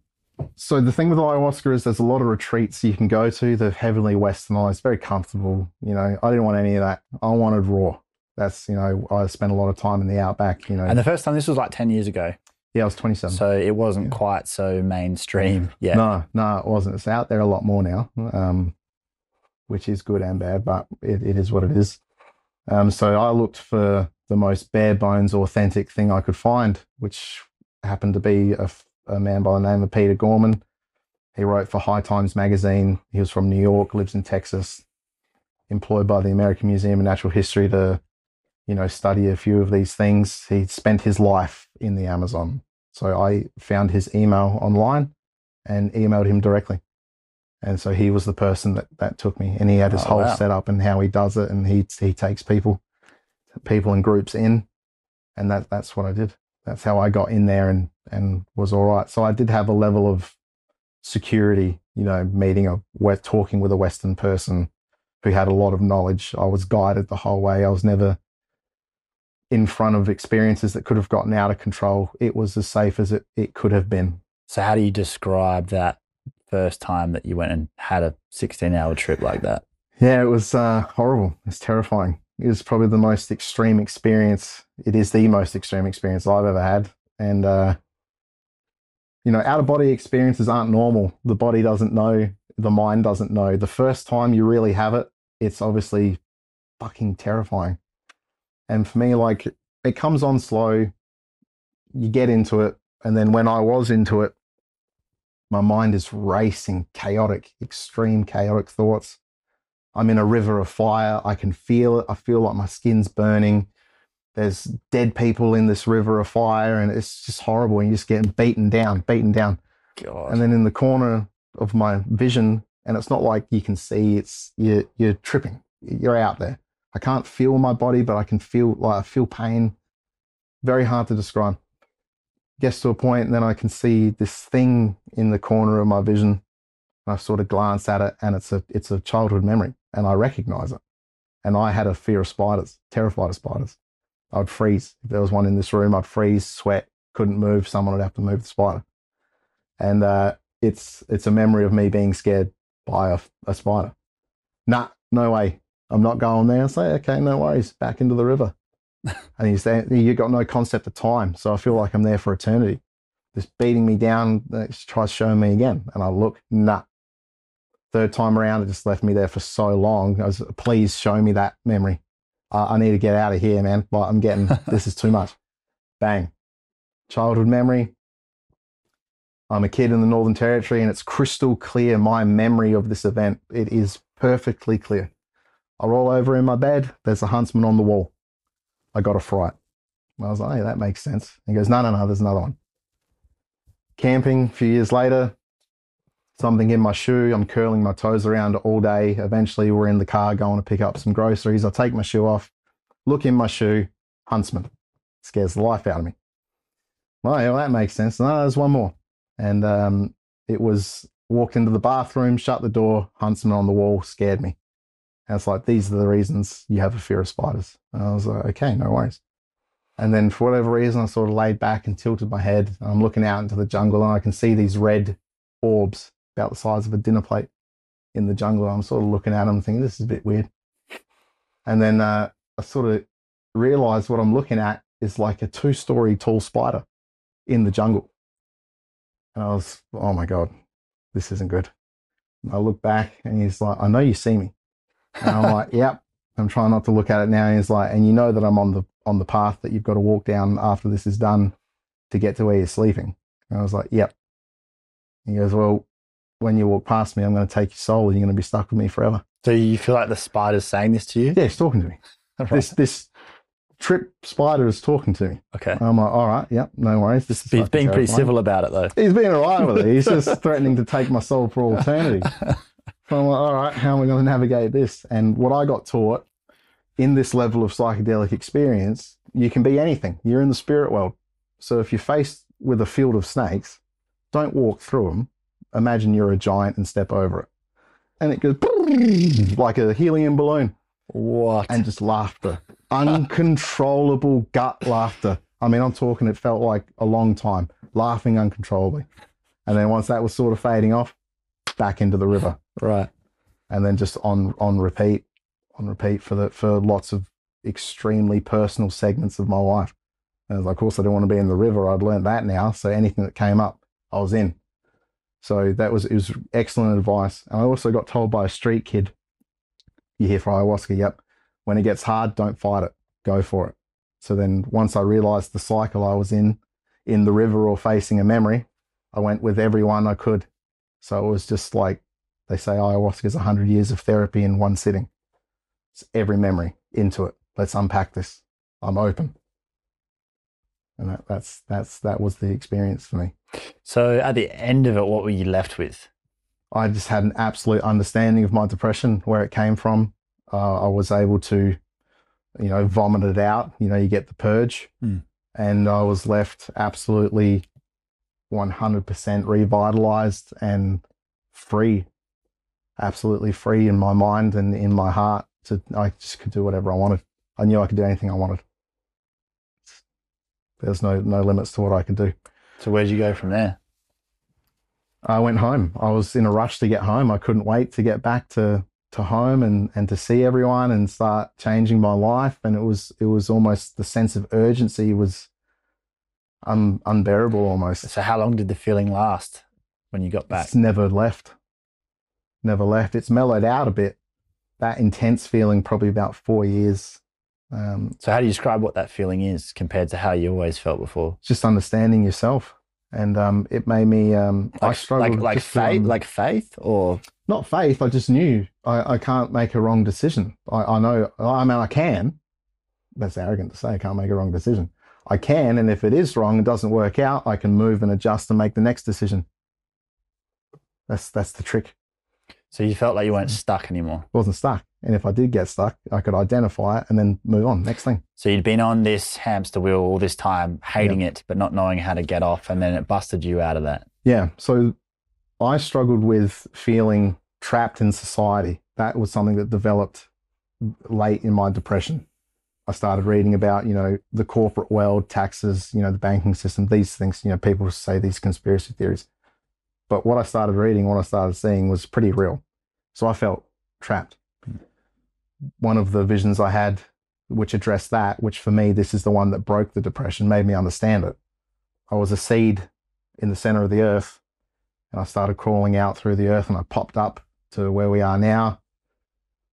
so the thing with ayahuasca is there's a lot of retreats you can go to. They're heavily westernized, very comfortable. You know, I didn't want any of that. I wanted raw. That's, you know, I spent a lot of time in the outback, you know. And the first time, this was like 10 years ago. Yeah, I was 27. So it wasn't yeah. quite so mainstream yet. No, no, it wasn't. It's out there a lot more now, um, which is good and bad, but it, it is what it is. Um, so I looked for the most bare bones, authentic thing I could find, which happened to be a, a man by the name of Peter Gorman. He wrote for High Times magazine. He was from New York, lives in Texas, employed by the American Museum of Natural History to, you know, study a few of these things. He spent his life in the Amazon. So I found his email online and emailed him directly. And so he was the person that, that took me. And he had his oh, whole wow. setup and how he does it. And he, he takes people people and groups in, and that that's what I did. That's how I got in there and and was all right. So I did have a level of security, you know, meeting a we're talking with a Western person who had a lot of knowledge. I was guided the whole way. I was never in front of experiences that could have gotten out of control. It was as safe as it, it could have been. So how do you describe that first time that you went and had a 16 hour trip like that? Yeah, it was uh, horrible. It's terrifying It was probably the most extreme experience. It is the most extreme experience I've ever had. And, uh, you know, out of body experiences aren't normal. The body doesn't know, the mind doesn't know. The first time you really have it, it's obviously fucking terrifying. And for me, like, it comes on slow, you get into it. And then when I was into it, my mind is racing, chaotic, extreme chaotic thoughts. I'm in a river of fire. I can feel it. I feel like my skin's burning. There's dead people in this river of fire, and it's just horrible. And you're just getting beaten down, beaten down. God. And then in the corner of my vision, and it's not like you can see. It's you're you're tripping. You're out there. I can't feel my body, but I can feel like I feel pain. Very hard to describe. Gets to a point, and then I can see this thing in the corner of my vision. I sort of glance at it, and it's a it's a childhood memory and I recognize it. And I had a fear of spiders, terrified of spiders. I'd freeze. If there was one in this room, I'd freeze, sweat, couldn't move. Someone would have to move the spider. And uh, it's it's a memory of me being scared by a, a spider. Nah, no way. I'm not going there. I say, okay, no worries. Back into the river. And you say You've got no concept of time. So I feel like I'm there for eternity. just beating me down. Uh, it tries showing me again, and I look, nah. Third time around, it just left me there for so long. I was, please show me that memory. I, I need to get out of here, man. Like I'm getting this is too much. Bang, childhood memory. I'm a kid in the Northern Territory, and it's crystal clear. My memory of this event, it is perfectly clear. I roll over in my bed. There's a huntsman on the wall. I got a fright. I was like, hey, that makes sense. He goes, no, no, no, there's another one. Camping a few years later, something in my shoe. I'm curling my toes around all day. Eventually, we're in the car going to pick up some groceries. I take my shoe off, look in my shoe, huntsman. Scares the life out of me. Well, yeah, that makes sense. No, there's one more. And um, it was walked into the bathroom, shut the door, huntsman on the wall, scared me. And it's like, these are the reasons you have a fear of spiders. And I was like, okay, no worries. And then for whatever reason, I sort of laid back and tilted my head. I'm looking out into the jungle and I can see these red orbs about the size of a dinner plate in the jungle. I'm sort of looking at them thinking, this is a bit weird. And then uh, I sort of realized what I'm looking at is like a two story tall spider in the jungle. And I was, oh my God, this isn't good. And I look back and he's like, I know you see me. And I'm like, yep. I'm trying not to look at it now. And he's like, and you know that I'm on the on the path that you've got to walk down after this is done to get to where you're sleeping. And I was like, yep. He goes, well, when you walk past me, I'm going to take your soul and you're going to be stuck with me forever. So you feel like the spider's saying this to you? Yeah, he's talking to me. Right. This this trip spider is talking to me. Okay. I'm like, all right, yep, no worries. This is He's being pretty civil about it though. He's being all right with it. He's just threatening to take my soul for all eternity. So I'm like, all right, how am I going to navigate this? And what I got taught in this level of psychedelic experience, you can be anything. You're in the spirit world. So if you're faced with a field of snakes, don't walk through them. Imagine you're a giant and step over it. And it goes like a helium balloon What? and just laughter. Uncontrollable gut laughter. I mean, I'm talking, it felt like a long time, laughing uncontrollably. And then once that was sort of fading off, back into the river. Right. And then just on on repeat, on repeat for the for lots of extremely personal segments of my life. And of course I didn't want to be in the river. I'd learned that now. So anything that came up, I was in. So that was it was excellent advice. And I also got told by a street kid, you here for ayahuasca, yep. When it gets hard, don't fight it. Go for it. So then once I realized the cycle I was in, in the river or facing a memory, I went with everyone I could. So it was just like they say ayahuasca is 100 years of therapy in one sitting. It's every memory into it. Let's unpack this. I'm open. And that, that's that's that was the experience for me. So at the end of it, what were you left with? I just had an absolute understanding of my depression, where it came from. Uh, I was able to, you know, vomit it out. You know, you get the purge, Mm. and I was left absolutely 100% revitalized and free, absolutely free in my mind and in my heart. To I just could do whatever I wanted. I knew I could do anything I wanted. There's no no limits to what I could do. So where'd you go from there? I went home. I was in a rush to get home. I couldn't wait to get back to to home and and to see everyone and start changing my life. And it was it was almost the sense of urgency was un, unbearable almost. So how long did the feeling last when you got back? It's never left. Never left. It's mellowed out a bit. That intense feeling probably about four years. Um, So how do you describe what that feeling is compared to how you always felt before? just understanding yourself. And um, it made me. Um, I Like, struggled like, like to, faith, um, like faith, or not faith. I just knew I, I can't make a wrong decision. I, I know. I mean, I can. That's arrogant to say. I can't make a wrong decision. I can, and if it is wrong, and doesn't work out. I can move and adjust and make the next decision. That's that's the trick. So you felt like you weren't mm-hmm. stuck anymore. I wasn't stuck, and if I did get stuck, I could identify it and then move on. Next thing. So you'd been on this hamster wheel all this time, hating it, but not knowing how to get off, and then it busted you out of that. Yeah. So I struggled with feeling trapped in society. That was something that developed late in my depression. I started reading about, you know, the corporate world, taxes, you know, the banking system, these things, you know, people say these conspiracy theories. But what I started reading, what I started seeing was pretty real. So I felt trapped. One of the visions I had, which addressed that, which for me, this is the one that broke the depression, made me understand it. I was a seed in the center of the earth. And I started crawling out through the earth and I popped up to where we are now.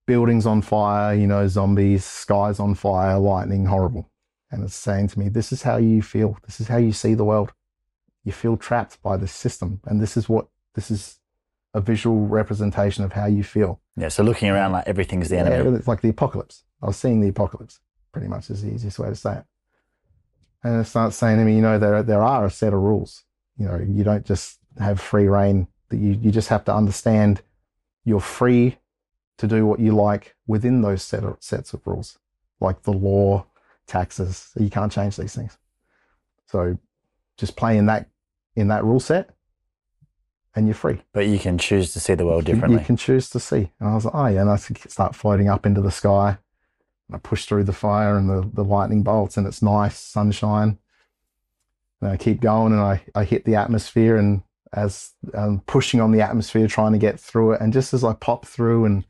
Buildings on fire, you know, zombies, skies on fire, lightning, horrible. And it's saying to me, this is how you feel. This is how you see the world. You feel trapped by the system. And this is what, this is a visual representation of how you feel. Yeah. So looking around like everything's the enemy. Yeah, it's like the apocalypse. I was seeing the apocalypse, pretty much is the easiest way to say it. And it starts saying to me, you know, there there are a set of rules. You know, you don't just have free reign. That you you just have to understand you're free to do what you like within those set of, sets of rules, like the law, taxes. You can't change these things. So just play in that in that rule set, and you're free. But you can choose to see the world differently. You can choose to see. And I was like, oh yeah, and I start floating up into the sky. And I push through the fire and the, the lightning bolts, and it's nice sunshine. And I keep going, and I, I hit the atmosphere, and as I'm pushing on the atmosphere, trying to get through it, and just as I pop through and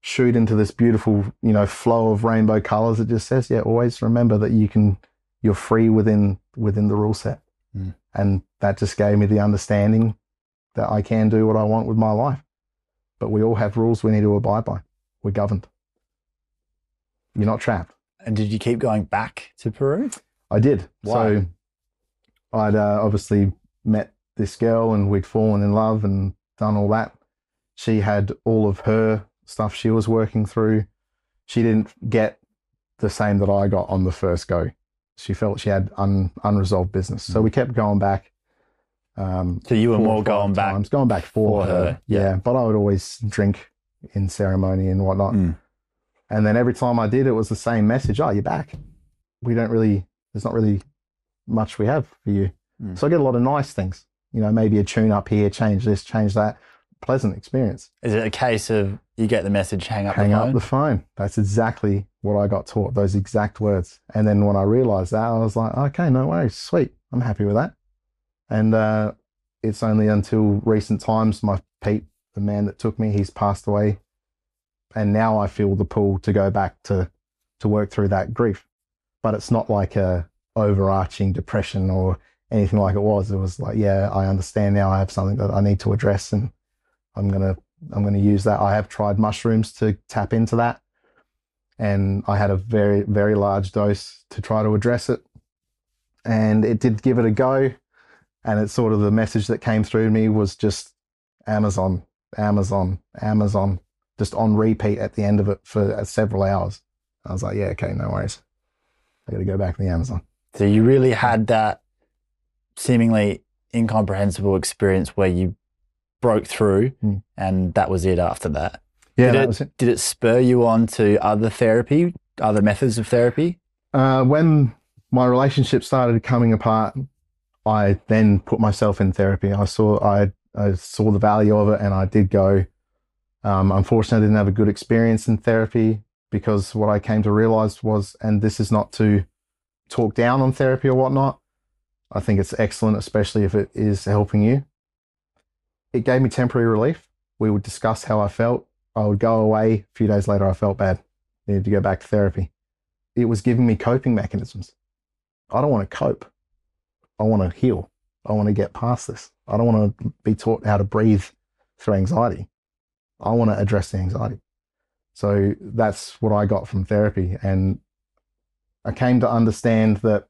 shoot into this beautiful, you know, flow of rainbow colors, it just says, yeah, always remember that you can, you're free within within the rule set. And that just gave me the understanding that I can do what I want with my life. But we all have rules we need to abide by. We're governed. You're not trapped. and did you keep going back to Peru? I did. Why? So I'd uh, obviously met this girl and we'd fallen in love and done all that. She had all of her stuff she was working through. She didn't get the same that I got on the first go. She felt she had un, unresolved business. So we kept going back. Um, So you were more going back. times, going back for, for her. her, yeah. Yeah. but I would always drink in ceremony and whatnot. Mm. And then every time I did, it was the same message. Oh, you're back. We don't really. There's not really much we have for you. Mm. So I get a lot of nice things. You know, maybe a tune up here, change this, change that. Pleasant experience. Is it a case of you get the message, hang up Hang the up phone? the phone. That's exactly what I got taught. Those exact words. And then when I realized that, I was like, okay, no worries, sweet. I'm happy with that. And uh, it's only until recent times, my Pete, the man that took me, he's passed away, and now I feel the pull to go back to to work through that grief. But it's not like a overarching depression or anything like it was. It was like, yeah, I understand now. I have something that I need to address, and I'm gonna I'm gonna use that. I have tried mushrooms to tap into that, and I had a very very large dose to try to address it, and it did give it a go. And it's sort of the message that came through me was just Amazon, Amazon, Amazon, just on repeat at the end of it for uh, several hours. I was like, yeah, okay, no worries. I got to go back to the Amazon. So you really had that seemingly incomprehensible experience where you broke through Mm. and that was it after that. Yeah, did, it, it. did it spur you on to other therapy, other methods of therapy? Uh, when my relationship started coming apart, I then put myself in therapy. I saw I, I saw the value of it, and I did go. Um, unfortunately, I didn't have a good experience in therapy because what I came to realize was, and this is not to talk down on therapy or whatnot. I think it's excellent, especially if it is helping you. It gave me temporary relief. We would discuss how I felt. I would go away. A few days later, I felt bad. Needed to go back to therapy it was giving me coping mechanisms. I don't want to cope. I want to heal. I want to get past this. I don't want to be taught how to breathe through anxiety. I want to address the anxiety. So that's what I got from therapy. And I came to understand that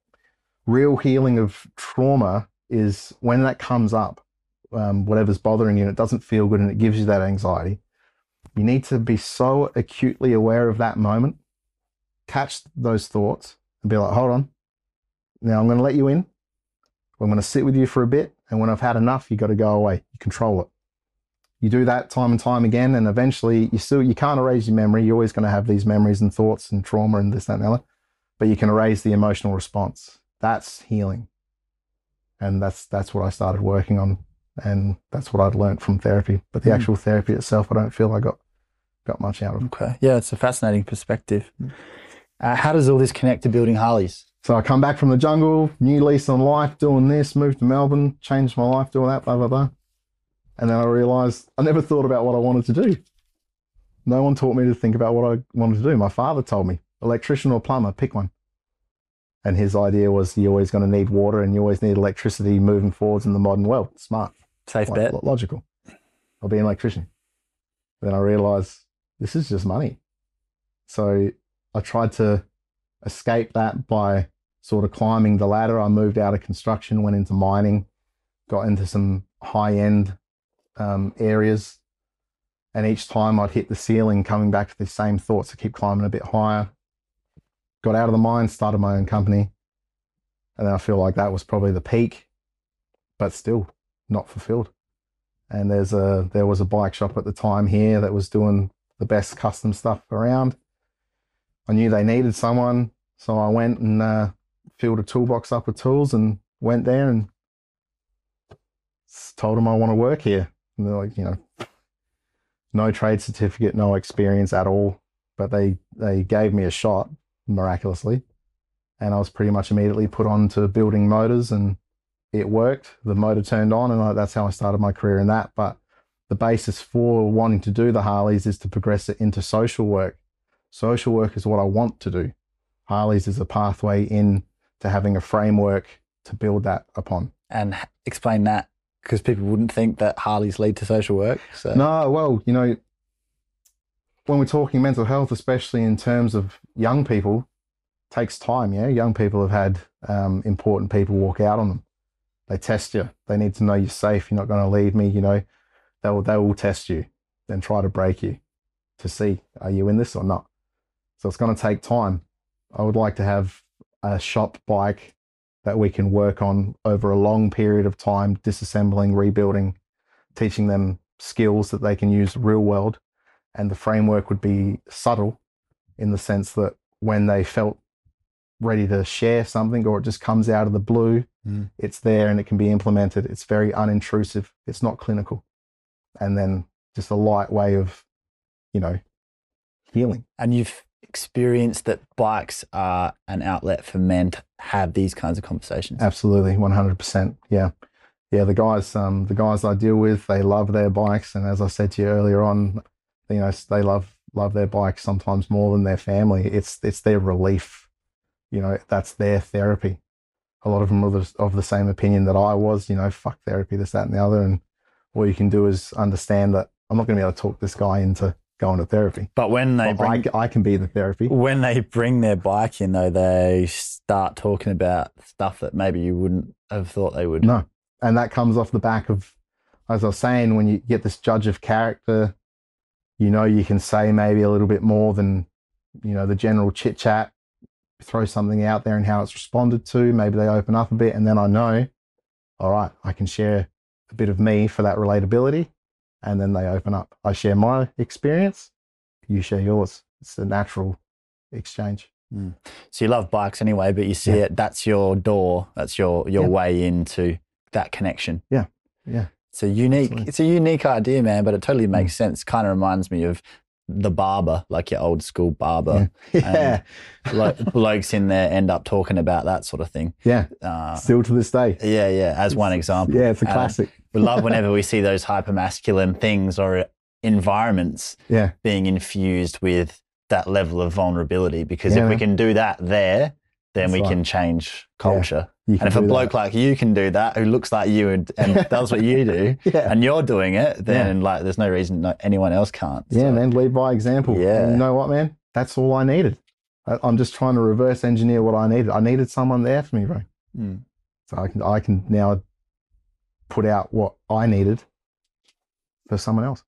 real healing of trauma is when that comes up, um, whatever's bothering you, and it doesn't feel good and it gives you that anxiety. You need to be so acutely aware of that moment catch those thoughts and be like, hold on. Now I'm going to let you in. I'm going to sit with you for a bit. And when I've had enough, you got to go away. You control it. You do that time and time again. And eventually you still, you can't erase your memory. You're always going to have these memories and thoughts and trauma and this, that, and the other, but you can erase the emotional response. That's healing. And that's, that's what I started working on. And that's what I'd learned from therapy. But the Mm. actual therapy itself, I don't feel I got, got much out of. Okay. Yeah, it's a fascinating perspective. Uh, how does all this connect to building Harleys? So I come back from the jungle, new lease on life, doing this, moved to Melbourne, changed my life, doing that, blah, blah, blah. And then I realized I never thought about what I wanted to do. No one taught me to think about what I wanted to do. My father told me, electrician or plumber, pick one. And his idea was you're always going to need water and you always need electricity moving forwards in the modern world. Smart, Safe lo- bet. logical. I'll be an electrician. Then I realized this is just money. So I tried to escape that by sort of climbing the ladder. I moved out of construction, went into mining, got into some high end um, areas. And each time I'd hit the ceiling, coming back to the same thoughts to keep climbing a bit higher. Got out of the mine, started my own company. And then I feel like that was probably the peak, but still not fulfilled. And there's a there was a bike shop at the time here that was doing the best custom stuff around. I knew they needed someone, so I went and uh, filled a toolbox up with tools and went there and told them I want to work here. And they're like, you know, no trade certificate, no experience at all, but they they gave me a shot miraculously, and I was pretty much immediately put on to building motors, and it worked. The motor turned on, and I, that's how I started my career in that. But the basis for wanting to do the Harleys is to progress it into social work. Social work is what I want to do. Harleys is a pathway in to having a framework to build that upon. And explain that because people wouldn't think that Harleys lead to social work. So No, well, you know, when we're talking mental health, especially in terms of young people, takes time. Yeah, young people have had um, important people walk out on them. They test you. They need to know you're safe. You're not going to leave me. You know, they will they will test you, then try to break you to see are you in this or not. So it's going to take time. I would like to have a shop bike that we can work on over a long period of time, disassembling, rebuilding, teaching them skills that they can use real world. And the framework would be subtle in the sense that when they felt ready to share something or it just comes out of the blue, Mm. it's there and it can be implemented. It's very unintrusive. It's not clinical. And then just a light way of, you know, healing. and you've experienced that bikes are an outlet for men to have these kinds of conversations. Absolutely, one hundred percent. Yeah, yeah. The guys, um, the guys I deal with, they love their bikes, and as I said to you earlier on, you know, they love love their bikes sometimes more than their family. It's it's their relief. You know, that's their therapy. A lot of them are of the same opinion that I was. You know, fuck therapy, this, that, and the other. And all you can do is understand that I'm not going to be able to talk this guy into going to therapy. But when they But bring I, I can be the therapy. when they bring their bike in, though, they start talking about stuff that maybe you wouldn't have thought they would. No. And that comes off the back of, as I was saying, when you get this judge of character, you know, you can say maybe a little bit more than, you know, the general chit chat, throw something out there and how it's responded to. Maybe they open up a bit. And then I know, all right, I can share a bit of me for that relatability. And then they open up. I share my experience, you share yours. It's a natural exchange. Hmm. So you love bikes anyway, but you see Yeah. it. That's your door. That's your your Yeah. way into that connection. Yeah. Yeah. It's a unique. Absolutely. It's a unique idea, man. But it totally makes hmm. sense. Kind of reminds me of the barber, like your old school barber. Yeah. Blo- blokes in there end up talking about that sort of thing. yeah. Uh, Still to this day. yeah, yeah. As one example. Yeah, it's a Uh, classic. we love whenever we see those hyper masculine things or environments Yeah. being infused with that level of vulnerability. Because Yeah, if we can do that there, then That's we right. can change culture. And if a bloke that. like you can do that, who looks like you and, and does what you do, yeah, and you're doing it, then like there's no reason no, anyone else can't. yeah, So, man, lead by example. Yeah. And you know what, man? That's all I needed. I, I'm just trying to reverse engineer what I needed. I needed someone there for me, bro. mm. So I can I can now put out what I needed for someone else.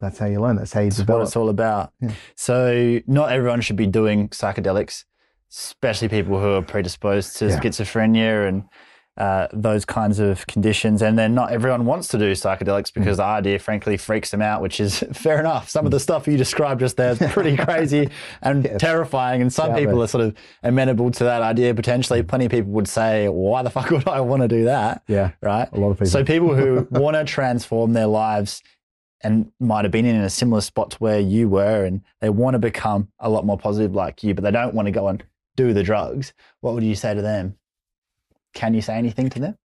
That's how you learn. That's how you That's what it's all about. Yeah. So not everyone should be doing psychedelics, especially people who are predisposed to Yeah. schizophrenia and uh, those kinds of conditions. And then not everyone wants to do psychedelics because the idea, frankly, freaks them out, which is fair enough. Some of the stuff you described just there is pretty crazy and Yes. terrifying. And some Out people are sort of amenable to that idea potentially. Plenty of people would say, why the fuck would I want to do that? yeah, Right. a lot of people. So people who want to transform their lives and might have been in a similar spot to where you were and they want to become a lot more positive like you, but they don't want to go and do the drugs, what would you say to them? Can you say anything to them?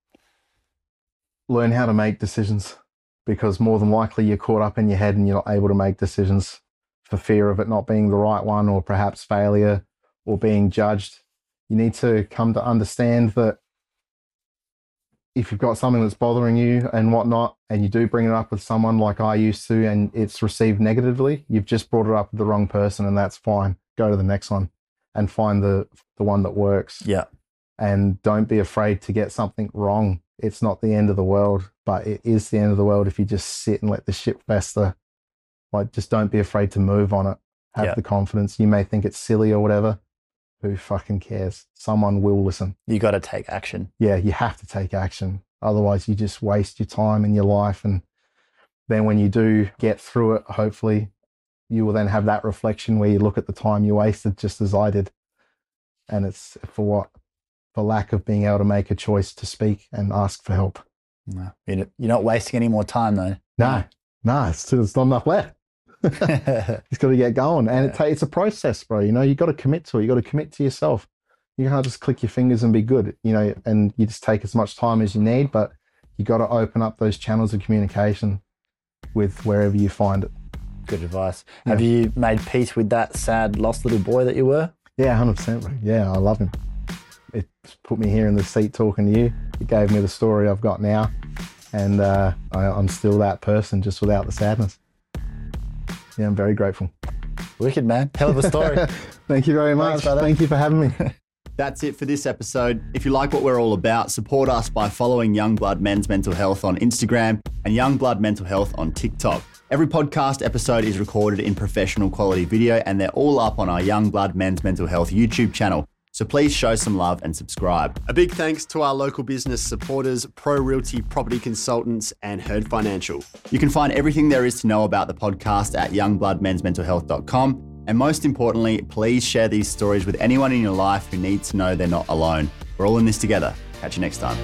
learn how to make decisions because more than likely you're caught up in your head and you're not able to make decisions for fear of it not being the right one or perhaps failure or being judged. You need to come to understand that if you've got something that's bothering you and whatnot, and you do bring it up with someone like I used to, and it's received negatively, you've just brought it up with the wrong person, and that's fine. Go to the next one and find the the one that works. Yeah. And don't be afraid to get something wrong. It's not the end of the world, but it is the end of the world if you just sit and let the shit fester. Like, just don't be afraid to move on it. Have Yeah. the confidence. You may think it's silly or whatever. Who fucking cares? Someone will listen You got to take action. yeah, you have to take action. Otherwise, you just waste your time and your life. And then when you do get through it, hopefully, you will then have that reflection where you look at the time you wasted, just as I did. And it's for what? For lack of being able to make a choice to speak and ask for help. No. You're not wasting any more time though. No, no, it's, it's not enough left. It's got to get going, and it ta- it's a process, bro. You know, you got to commit to it. You got to commit to yourself. You can't just click your fingers and be good. You know, and you just take as much time as you need, but you got to open up those channels of communication with wherever you find it. Good advice. Have you made peace with that sad lost little boy that you were? Yeah, hundred percent, bro. Yeah, I love him. It put me here in the seat talking to you. It gave me the story I've got now, and uh, I, I'm still that person, just without the sadness. Yeah, I'm very grateful. Wicked man. Hell of a story. Thank you very much. brother. Thank you for having me. That's it for this episode. If you like what we're all about, support us by following Youngblood Men's Mental Health on Instagram and Youngblood Mental Health on TikTok. Every podcast episode is recorded in professional quality video and they're all up on our Young Blood Men's Mental Health YouTube channel. So please show some love and subscribe. A big thanks to our local business supporters, Pro Realty Property Consultants, and Herd Financial. You can find everything there is to know about the podcast at youngbloodmensmentalhealth.com. And most importantly, please share these stories with anyone in your life who needs to know they're not alone. We're all in this together. Catch you next time.